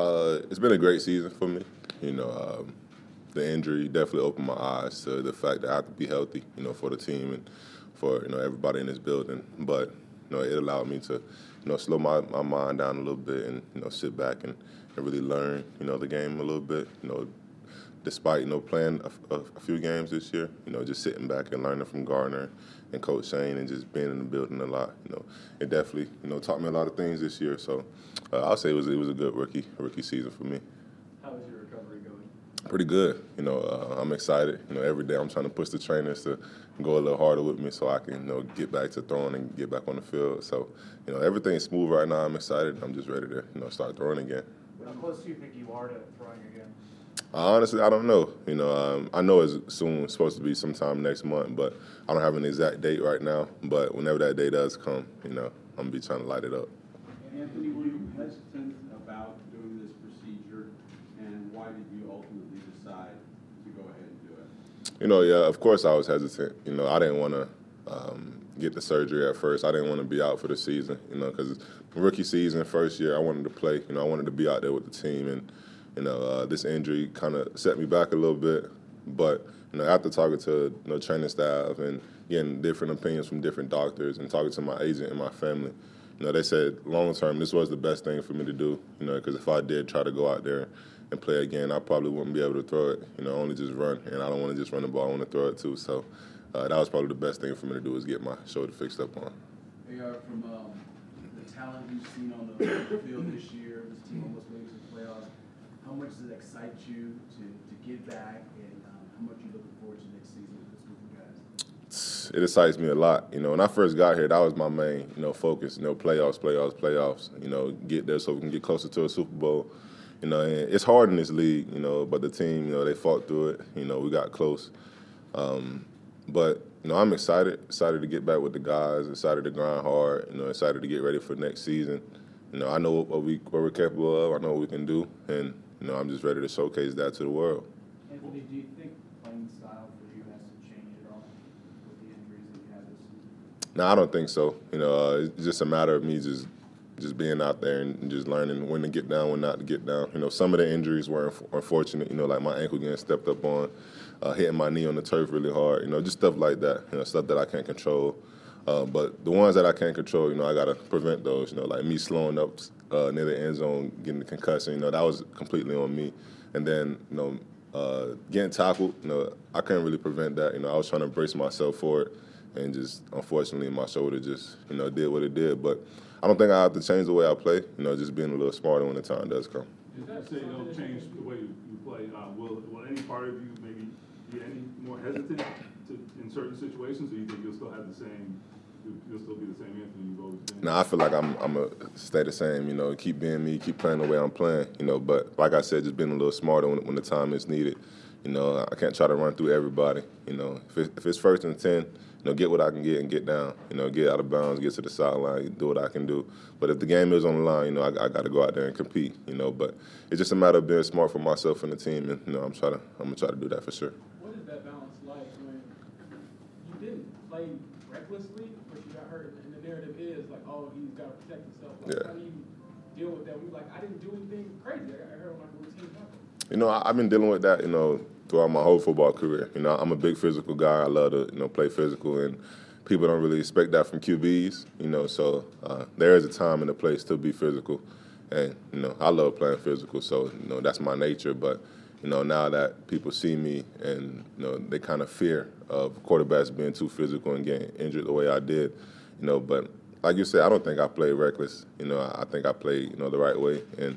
Uh, it's been a great season for me. You know, um, the injury definitely opened my eyes to the fact that I have to be healthy, you know, for the team and for you know everybody in this building. But you know, it allowed me to, you know, slow my, my mind down a little bit and you know sit back and, and really learn, you know, the game a little bit. You know, despite you know playing a, a, a, few games this year, you know, just sitting back and learning from Gardner and Coach Shane and just being in the building a lot. You know, it definitely you know taught me a lot of things this year. So uh, I'll say it was it was a good rookie rookie season for me. How is your recovery going? Pretty good. You know, uh, I'm excited. You know, every day I'm trying to push the trainers to go a little harder with me so I can you know get back to throwing and get back on the field. So you know everything's smooth right now. I'm excited. I'm just ready to you know start throwing again. How close do you think you are to throwing again? Honestly, I don't know. You know, um, I know it's soon it's supposed to be sometime next month, but I don't have an exact date right now. But whenever that day does come, you know, I'm gonna be trying to light it up. Anthony, were you hesitant about doing this procedure, and why did you ultimately decide to go ahead and do it? You know, yeah, of course I was hesitant. You know, I didn't want to um, get the surgery at first. I didn't want to be out for the season. You know, because rookie season, first year, I wanted to play. You know, I wanted to be out there with the team and you know, uh, this injury kind of set me back a little bit. But you know, after talking to you know training staff and getting different opinions from different doctors and talking to my agent and my family, you know, they said long term this was the best thing for me to do. You know, because if I did try to go out there and play again, I probably wouldn't be able to throw it. You know, only just run, and I don't want to just run the ball. I want to throw it too. So uh, that was probably the best thing for me to do is get my shoulder fixed up on. Hey, uh, from um, the talent you've seen on the field this year, this team almost made it to the playoffs how much does it excite you to, to get back, and um, how much are you looking forward to next season guys? It excites me a lot. You know, when I first got here, that was my main, you know, focus. You know, playoffs, playoffs, playoffs. You know, get there so we can get closer to a Super Bowl. You know, it's hard in this league. You know, but the team, you know, they fought through it. You know, we got close. Um, but you know, I'm excited, excited to get back with the guys, excited to grind hard. You know, excited to get ready for next season. You know, I know what we what we're capable of. I know what we can do, and you know, I'm just ready to showcase that to the world. Anthony, do you think playing style for you has to change at all with the injuries that you had this season? No, I don't think so. You know, uh, it's just a matter of me just just being out there and just learning when to get down, when not to get down. You know, some of the injuries were unfortunate. You know, like my ankle getting stepped up on, uh, hitting my knee on the turf really hard. You know, just stuff like that. You know, stuff that I can't control. Uh, but the ones that I can't control, you know, I got to prevent those. You know, like me slowing up uh, near the end zone, getting the concussion. You know, that was completely on me. And then, you know, uh, getting tackled, you know, I couldn't really prevent that. You know, I was trying to brace myself for it, and just unfortunately, my shoulder just, you know, did what it did. But I don't think I have to change the way I play. You know, just being a little smarter when the time does come. Does that say it'll change the way you, play? Uh, will, will any part of you maybe be any more hesitant to, in certain situations, or you think you'll still have the same you'll still be the same Anthony you've always been? No, I feel like I'm I'm a stay the same. You know, keep being me, keep playing the way I'm playing. You know, but like I said, just being a little smarter when, when the time is needed. You know, I can't try to run through everybody. You know, if, it, if it's first and ten, you know, get what I can get and get down. You know, get out of bounds, get to the sideline, do what I can do. But if the game is on the line, you know, I, I got to go out there and compete. You know, but it's just a matter of being smart for myself and the team, and you know, I'm trying to I'm gonna try to do that for sure. What is that balance like when you didn't play recklessly, but you got hurt, and the narrative is like, oh, he's got to protect himself. Like, yeah. How do you deal with that? We like, I didn't do anything crazy. I heard like routine You know, I've been dealing with that. You know, throughout my whole football career. You know, I'm a big physical guy. I love to you know play physical, and people don't really expect that from QBs. You know, so uh, there is a time and a place to be physical, and you know, I love playing physical. So you know, that's my nature, but you know, now that people see me and, you know, they kind of fear of quarterbacks being too physical and getting injured the way I did, you know, but like you said, I don't think I played reckless. You know, I think I played, you know, the right way. And,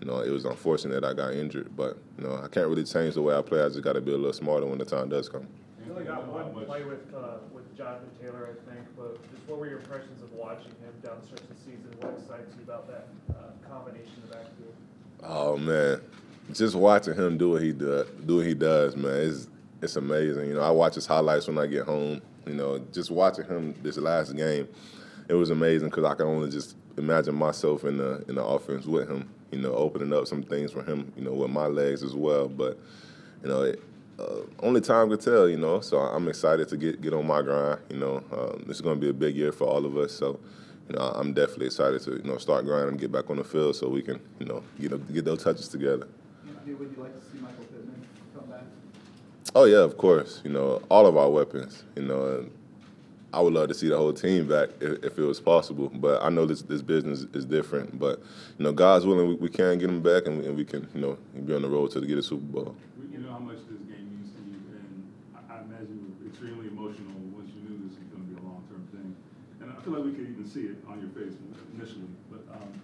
you know, it was unfortunate that I got injured. But, you know, I can't really change the way I play. I just got to be a little smarter when the time does come. You only got one play with uh, with Jonathan Taylor, I think. But just what were your impressions of watching him down the stretch of the season? What excites you about that uh, combination of backfield? Oh, man just watching him do what he do, do what he does, man, it's it's amazing. You know, I watch his highlights when I get home. You know, just watching him this last game, it was amazing because I can only just imagine myself in the in the offense with him. You know, opening up some things for him. You know, with my legs as well. But you know, it, uh, only time could tell. You know, so I'm excited to get get on my grind. You know, um, this is going to be a big year for all of us. So you know, I'm definitely excited to you know start grinding get back on the field so we can you know get get those touches together. Would you like to see Michael? Oh yeah, of course. You know, all of our weapons. You know, I would love to see the whole team back if, if, it was possible. But I know this this business is different. But you know, God's willing, we, we can get them back, and we, and we, can you know be on the road to get a Super Bowl. You know how much this game means to you, and I, imagine you were extremely emotional once you knew this was going to be a long term thing. And I feel like we could even see it on your face initially. But um,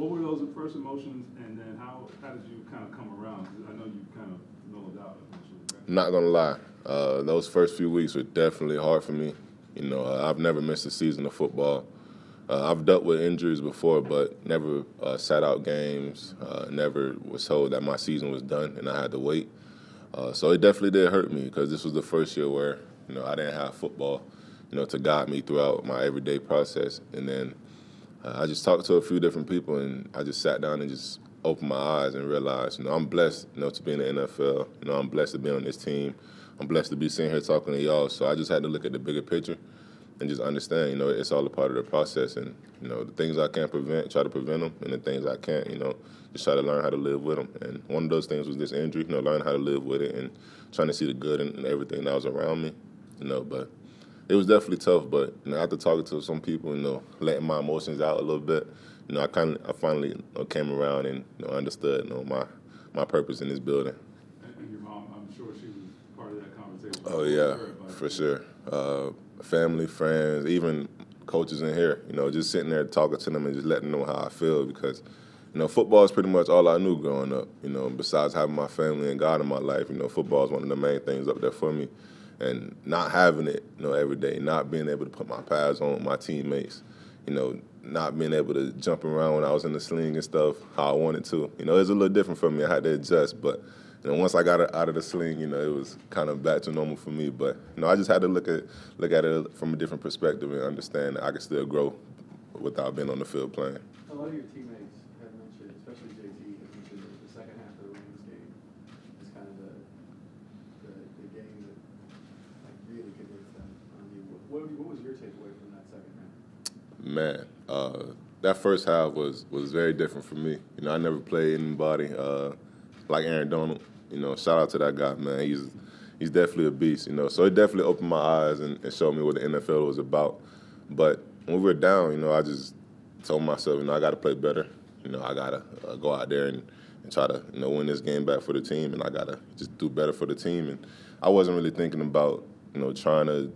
what were those first emotions, and then how how did you kind of come around? Because I know you kind of mellowed out eventually. Not gonna lie, uh, those first few weeks were definitely hard for me. You know, uh, I've never missed a season of football. Uh, I've dealt with injuries before, but never uh, sat out games. Uh, never was told that my season was done and I had to wait. So it definitely did hurt me because this was the first year where you know I didn't have football, you know, to guide me throughout my everyday process. And then I just talked to a few different people, and I just sat down and just opened my eyes and realized, you know, I'm blessed, you know, to be in the NFL. You know, I'm blessed to be on this team. I'm blessed to be sitting here talking to y'all. So I just had to look at the bigger picture and just understand, you know, it's all a part of the process. And, you know, the things I can't prevent, try to prevent them. And the things I can't, you know, just try to learn how to live with them. And one of those things was this injury, you know, learn how to live with it and trying to see the good in everything that was around me, you know. But it was definitely tough. But, you know, after talking to some people, you know, letting my emotions out a little bit, you know, I kind of, I finally you know, came around and, you know, understood, you know, my, my purpose in this building. And your mom, I'm sure she was part of that conversation. Oh yeah, for sure. Uh, family, friends, even coaches in here. You know, just sitting there talking to them and just letting them know how I feel because, you know, football is pretty much all I knew growing up. You know, besides having my family and God in my life, you know, football is one of the main things up there for me. And not having it, you know, every day, not being able to put my pads on with my teammates, you know, not being able to jump around when I was in the sling and stuff how I wanted to. You know, it was a little different for me. I had to adjust, but and once I got out of the sling, you know, it was kind of back to normal for me. But you know, I just had to look at look at it from a different perspective and understand that I could still grow without being on the field playing. A lot of your teammates have mentioned, especially JT, have mentioned that the second half of the Rams game is kind of the the, the game that like really convinced them on you. What, what was your takeaway from that second half? Man, uh, that first half was was very different for me. You know, I never played anybody uh, like Aaron Donald. You know, shout out to that guy, man. He's he's definitely a beast. You know, so it definitely opened my eyes and, and showed me what the NFL was about. But when we were down, you know, I just told myself, you know, I got to play better. You know, I got to uh, go out there and, and try to, you know, win this game back for the team, and I got to just do better for the team. And I wasn't really thinking about, you know, trying to,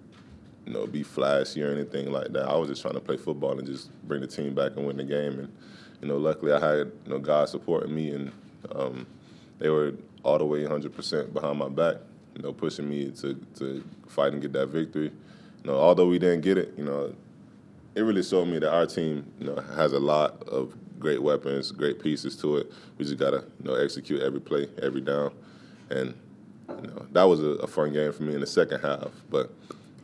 you know, be flashy or anything like that. I was just trying to play football and just bring the team back and win the game. And, you know, luckily I had, you know, God supporting me, and um, they were all the way 100% behind my back, you know, pushing me to, to fight and get that victory. You know, although we didn't get it, you know, it really showed me that our team, you know, has a lot of great weapons, great pieces to it. We just gotta, you know, execute every play, every down, and you know, that was a, a fun game for me in the second half. But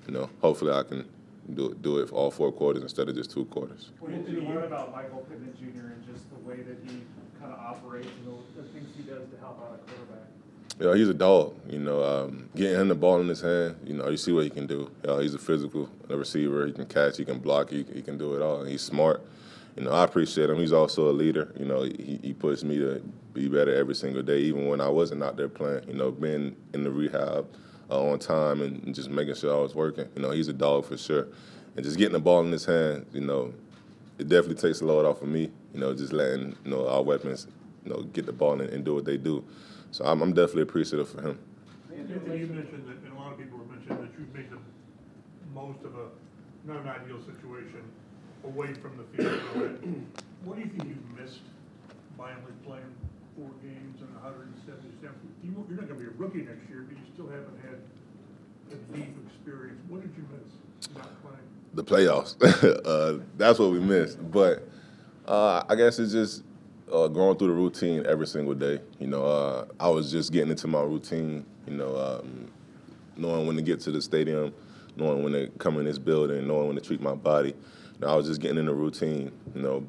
you know, hopefully I can do it, do it all four quarters instead of just two quarters. What did you learn about Michael Pittman Jr. and just the way that he kind of operates and the, the things he does to help out a quarterback? You know, he's a dog. You know, um, getting him the ball in his hand, you know, you see what he can do. You know, he's a physical receiver. He can catch, he can block, he, he can do it all. And he's smart. You know, I appreciate him. He's also a leader. You know, he, he pushed me to be better every single day, even when I wasn't out there playing. You know, being in the rehab uh, on time and just making sure I was working. You know, he's a dog for sure. And just getting the ball in his hand, you know, it definitely takes a load off of me. You know, just letting you know our weapons, you know, get the ball and, and do what they do. So I'm, I'm, definitely appreciative for him. And you mentioned that, and a lot of people have mentioned that you've made the most of a not an ideal situation away from the field. what do you think you've missed by only playing four games and 177? You, you're not going to be a rookie next year, but you still haven't had a deep experience. What did you miss not playing? The playoffs. uh, that's what we missed. But uh, I guess it's just uh, going through the routine every single day. You know, uh, I was just getting into my routine. You know, um, knowing when to get to the stadium, knowing when to come in this building, knowing when to treat my body. You know, I was just getting in the routine. You know,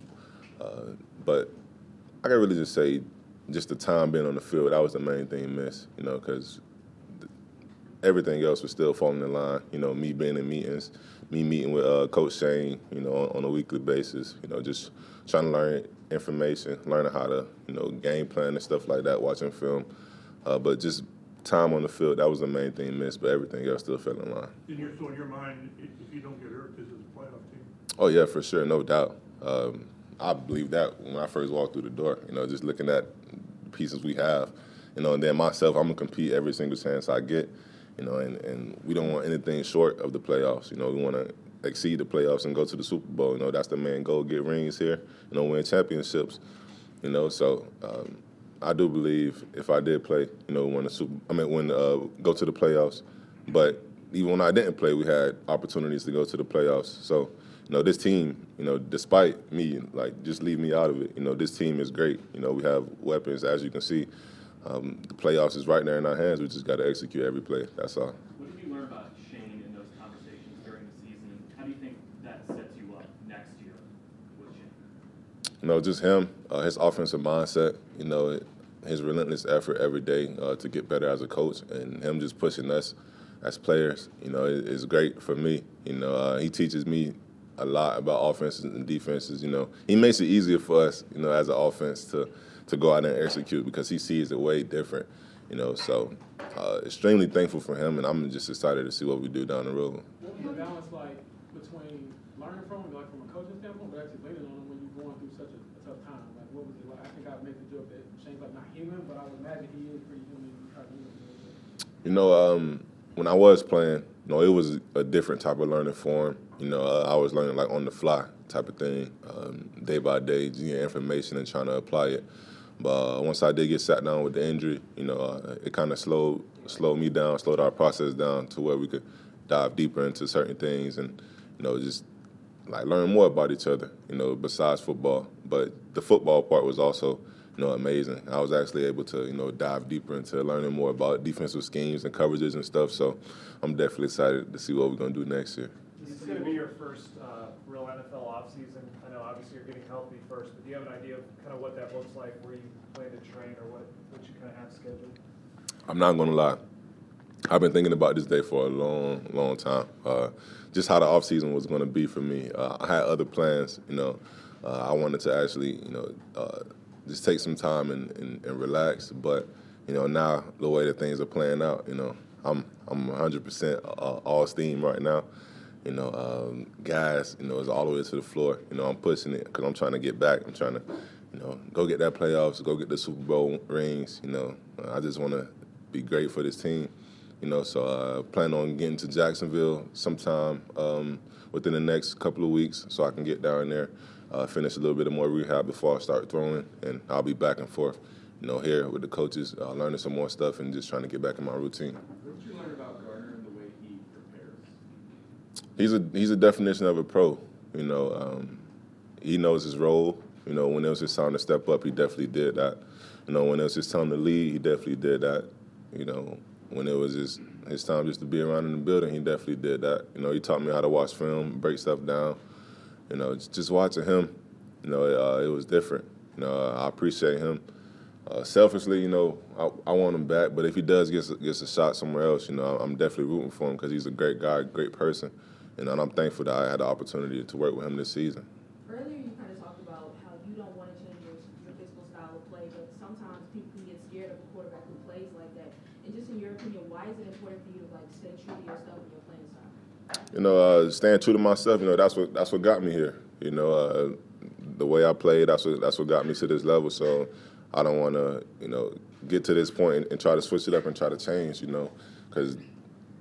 uh, but I can really just say, just the time being on the field, that was the main thing missed. You know, because everything else was still falling in line. You know, me being in meetings, me meeting with uh, Coach Shane, you know, on, on, a weekly basis. You know, just trying to learn information, learning how to, you know, game plan and stuff like that, watching film. Uh, but just time on the field, that was the main thing missed. But everything else still fell in line. In your, so in your mind, if you don't get hurt, this is a playoff team. Oh yeah, for sure, no doubt. Um, I believe that when I first walked through the door. You know, just looking at pieces we have. You know, and then myself, I'm gonna compete every single chance I get you know, and, and we don't want anything short of the playoffs. You know, we want to exceed the playoffs and go to the Super Bowl. You know, that's the main goal: get rings here. You know, win championships. You know, so um, I do believe if I did play, you know, win the Super, I mean, when uh, go to the playoffs. But even when I didn't play, we had opportunities to go to the playoffs. So, you know, this team, you know, despite me, like, just leave me out of it. You know, this team is great. You know, we have weapons, as you can see. Um, the playoffs is right there in our hands. We just got to execute every play. That's all. What did you learn about Shane in those conversations during the season? How do you think that sets you up next year with Shane? You know, just him, uh, his offensive mindset. You know, his relentless effort every day uh, to get better as a coach, and him just pushing us as players. You know, is great for me. You know, uh, he teaches me a lot about offenses and defenses. You know, he makes it easier for us. You know, as an offense to to go out and execute because he sees it way different. You know, so uh, extremely thankful for him, and I'm just excited to see what we do down the road. What was the balance like between learning from him, like from a coaching standpoint, but actually leaning on him when you're going through such a, a tough time? Like, what was it like? I think I've made the joke that Shane's like not human, but I would imagine he is pretty human. You know, um, when I was playing, you know, it was a different type of learning form. You know, uh, I was learning like on the fly type of thing, um, day by day, getting information and trying to apply it. But uh, once I did get sat down with the injury, you know, uh, it kind of slowed slowed me down, slowed our process down to where we could dive deeper into certain things and you know just like learn more about each other. You know, besides football, but the football part was also you know amazing. I was actually able to you know dive deeper into learning more about defensive schemes and coverages and stuff. So I'm definitely excited to see what we're gonna do next year. This is going to be your first uh, real NFL offseason. I know obviously you're getting healthy first, but do you have an idea of kind of what that looks like, where you plan to train or what, what you kind of have scheduled? I'm not going to lie. I've been thinking about this day for a long, long time. Uh, just how the offseason was going to be for me. Uh, I had other plans. You know, uh, I wanted to actually, you know, uh, just take some time and, and, and, relax. But you know, now the way that things are playing out, you know, I'm I'm 100% uh, all steam right now. You know, um, guys, you know, it's all the way to the floor. You know, I'm pushing it because I'm trying to get back. I'm trying to, you know, go get that playoffs, go get the Super Bowl rings. You know, I just want to be great for this team. You know, so I uh, plan on getting to Jacksonville sometime um, within the next couple of weeks, so I can get down there, uh, finish a little bit of more rehab before I start throwing, and I'll be back and forth. You know, here with the coaches, uh, learning some more stuff and just trying to get back in my routine. What did you learn about he's a he's a definition of a pro. You know, um, he knows his role. You know, when it was his time to step up, he definitely did that. You know, when it was his time to lead, he definitely did that. You know, when it was his his time just to be around in the building, he definitely did that. You know, he taught me how to watch film, break stuff down. You know, just watching him, you know, uh, it was different. You know, I appreciate him. Uh, selfishly, you know, I, I, want him back. But if he does get gets a shot somewhere else, you know, I'm definitely rooting for him because he's a great guy, great person. You know, and I'm thankful that I had the opportunity to work with him this season. Earlier, you kind of talked about how you don't want to change your, your physical style of play, but sometimes people can get scared of a quarterback who plays like that. And just in your opinion, why is it important for you to like stay true to yourself when you're playing style? You know, uh, staying true to myself. You know, that's what that's what got me here. You know, uh, the way I played, that's what that's what got me to this level. So I don't want to, you know, get to this point and, and try to switch it up and try to change. You know, because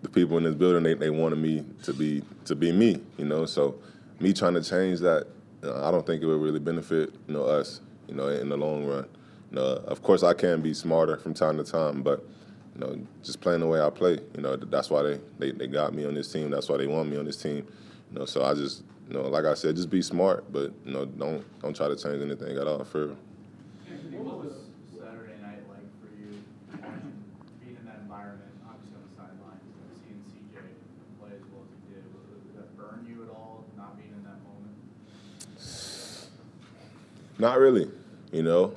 the people in this building they, they wanted me to be to be me, you know. So me trying to change that, you know, I don't think it would really benefit you know us, you know, in the long run. You know, of course I can be smarter from time to time, but you know, just playing the way I play, you know, that's why they, they, they got me on this team. That's why they want me on this team. You know, so I just you know, like I said, just be smart, but you know, don't don't try to change anything at all. For Not really, you know,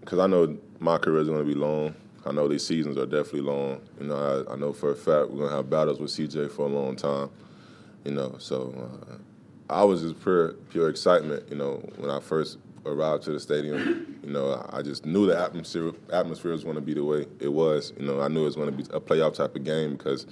because um, I know my career is going to be long. I know these seasons are definitely long. You know, I, I know for a fact we're gonna have battles with CJ for a long time. You know, so uh, I was just pure pure excitement. You know, when I first arrived to the stadium, you know, I just knew the atmosphere atmosphere was going to be the way it was. You know, I knew it was going to be a playoff type of game because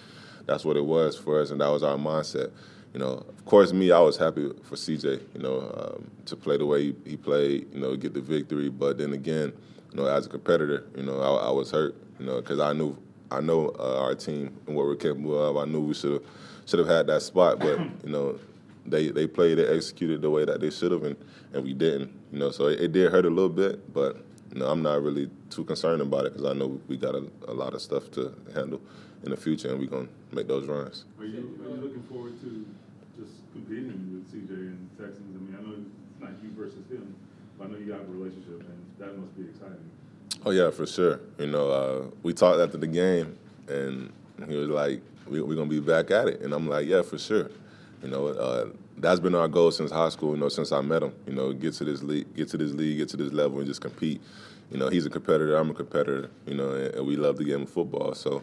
that's what it was for us, and that was our mindset. You know, of course, me, I was happy for CJ. You know, um, to play the way he, he, played. You know, get the victory. But then again, you know, as a competitor, you know, I, I was hurt. You know, because I knew I know uh, our team and what we're capable of. I knew we should have should have had that spot, but you know, they they played and executed the way that they should have, and, and we didn't. You know, so it, it, did hurt a little bit, but you know, I'm not really too concerned about it because I know we got a, a, lot of stuff to handle in the future, and we're gonna make those runs. Are you are you looking forward to just competing with CJ and Texans? I mean, I know it's not you versus him, but I know you have a relationship, and that must be exciting. Oh yeah, for sure. You know, uh, we talked after the game, and he was like, we, "We're gonna be back at it," and I'm like, "Yeah, for sure." You know, uh, that's been our goal since high school. You know, since I met him. You know, get to this league, get to this league, get to this level, and just compete. You know, he's a competitor. I'm a competitor. You know, and, and we love the game of football. So,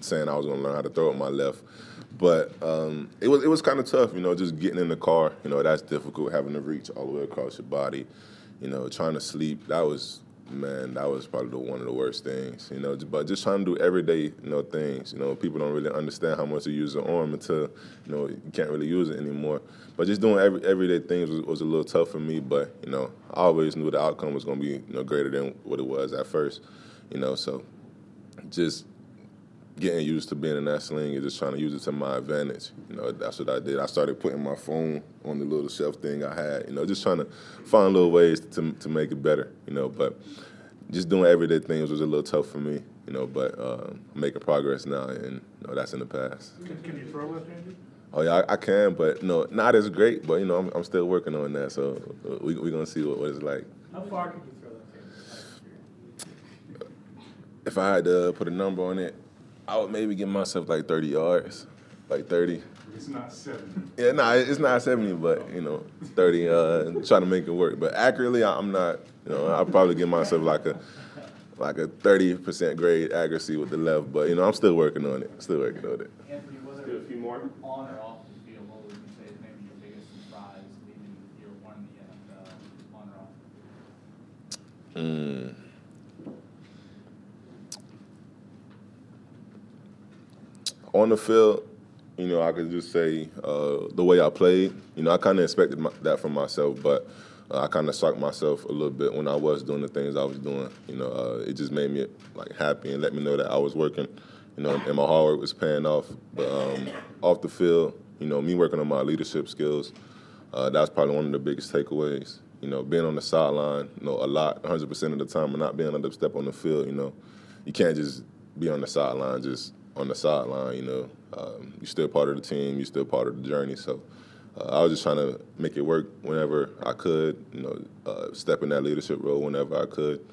saying I was going to learn how to throw with my left. But um, it was it was kind of tough, you know, just getting in the car. You know, that's difficult having to reach all the way across your body. You know, trying to sleep. That was man, that was probably the, one of the worst things, you know. But just trying to do everyday, you know, things. You know, people don't really understand how much you use the arm until, you know, you can't really use it anymore. But just doing every everyday things was, was a little tough for me. But you know, I always knew the outcome was going to be, you know, greater than what it was at first. You know, so just getting used to being in that sling and just trying to use it to my advantage. You know, that's what I did. I started putting my phone on the little shelf thing I had. You know, just trying to find little ways to to make it better. You know, but just doing everyday things was a little tough for me. You know, but uh, making progress now, and you know, that's in the past. Can you throw left-handed? Oh yeah, I, I, can, but no, not as great. But you know, I'm, I'm still working on that. So uh, we we gonna see what, what it's like. How far can you throw left-handed? If I had to put a number on it, I would maybe give myself like 30 yards, like 30. It's not 70. Yeah, no, nah, it's not 70, but you know, 30. Uh, trying to make it work, but accurately, I'm not. You know, I'll probably give myself like a like a 30% grade accuracy with the left, but you know, I'm still working on it. Still working on it. Anthony, was there a few more on or off the field? What would you say is maybe your biggest surprise leaving year one in the NFL, on or off? Mm. On the field, you know, I could just say uh, the way I played. You know, I kind of expected my, that from myself, but uh, I kind of sucked myself a little bit when I was doing the things I was doing. You know, uh, it just made me like happy and let me know that I was working. You know, and my hard work was paying off. But um, off the field, you know, me working on my leadership skills, uh, that's probably one of the biggest takeaways. You know, being on the sideline, you know, a lot, 100% of the time, and not being able to step on the field. You know, you can't just be on the sideline just on the sideline. You know, um, you're still part of the team. You're still part of the journey. So uh, I was just trying to make it work whenever I could. You know, uh, step in that leadership role whenever I could.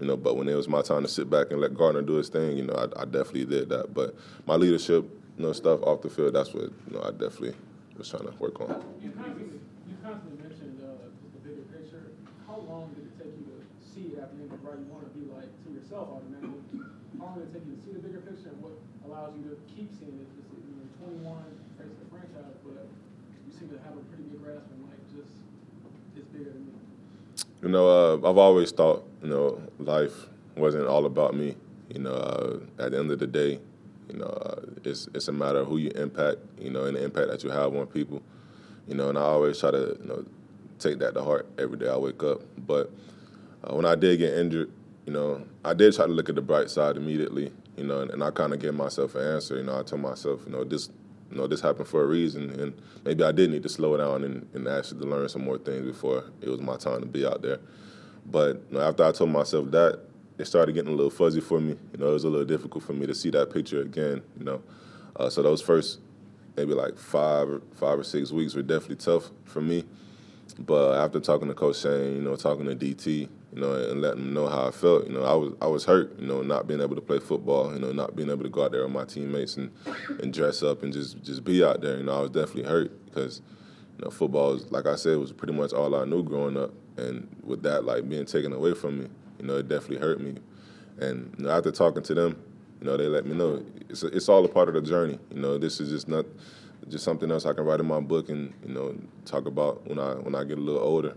You know, but when it was my time to sit back and let Gardner do his thing, you know, I, I definitely did that. But my leadership, you know, stuff off the field, that's what you know I definitely was trying to work on. You constantly, you constantly mentioned uh, the bigger picture. How long did it take you to see it at the end of the right? You want to be like to yourself automatically. How long it take you to see the bigger picture, and what allows you to keep seeing it. Just, you know, 21 face the franchise, but you seem to have a pretty good grasp on like just it's bigger than me. You know, uh, I've always thought, you know, life wasn't all about me. You know, uh, at the end of the day, you know, uh, it's it's a matter of who you impact, you know, and the impact that you have on people. You know, and I always try to, you know, take that to heart every day I wake up. But uh, when I did get injured, you know, I did try to look at the bright side immediately you know, and, and I kind of gave myself an answer. You know, I told myself, you know, this, you know, this happened for a reason, and maybe I did need to slow down and, and actually to learn some more things before it was my time to be out there. But you know, after I told myself that, it started getting a little fuzzy for me. You know, it was a little difficult for me to see that picture again. You know, uh, so those first maybe like five or five or six weeks were definitely tough for me. But after talking to Coach Shane, you know, talking to DT, you know, and letting them know how I felt, you know, I was I was hurt, you know, not being able to play football, you know, not being able to go out there with my teammates and, and dress up and just just be out there. You know, I was definitely hurt because, you know, football is like I said was pretty much all I knew growing up, and with that like being taken away from me, you know, it definitely hurt me. And you know, after talking to them, you know, they let me know it's it's all a part of the journey. You know, this is just not just something else I can write in my book and you know talk about when I when I get a little older.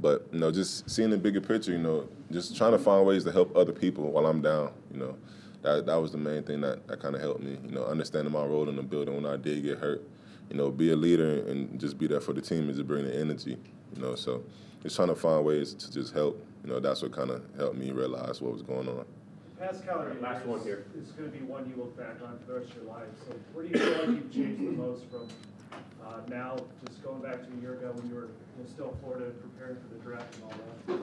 But you know, just seeing the bigger picture, you know, just trying to find ways to help other people while I'm down. You know, that that was the main thing that, that kind of helped me. You know, understanding my role in the building when I did get hurt. You know, be a leader and just be there for the team and just bring the energy. You know, so just trying to find ways to just help. You know, that's what kind of helped me realize what was going on. Past calendar year Last one is- here. is gonna be one you look back on for the rest of your life. So where do you feel like you've changed the most from, uh, now, just going back to a year ago when you were you know, still Florida preparing for the draft and all that?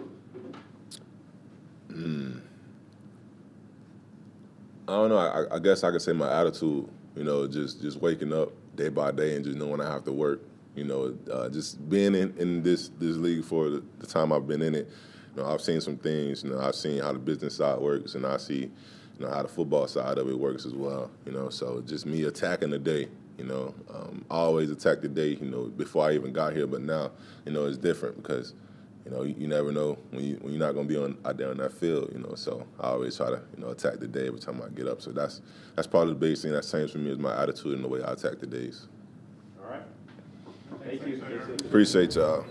I don't know. I, I guess I could say my attitude. You know, just just waking up day by day and just knowing I have to work. You know, uh, just being in, in this this league for the, the time I've been in it. You know, I've seen some things. You know, I've seen how the business side works, and I see, you know, how the football side of it works as well. You know, so just me attacking the day. You know, um, I always attack the day. You know, before I even got here, but now, you know, it's different because you know, you, you never know when you when you're not gonna be on out there on that field, you know. So I always try to, you know, attack the day every time I get up. So that's that's probably the biggest thing that changed for me is my attitude and the way I attack the days. All right. Thank you. Thanks, Aaron. Appreciate y'all.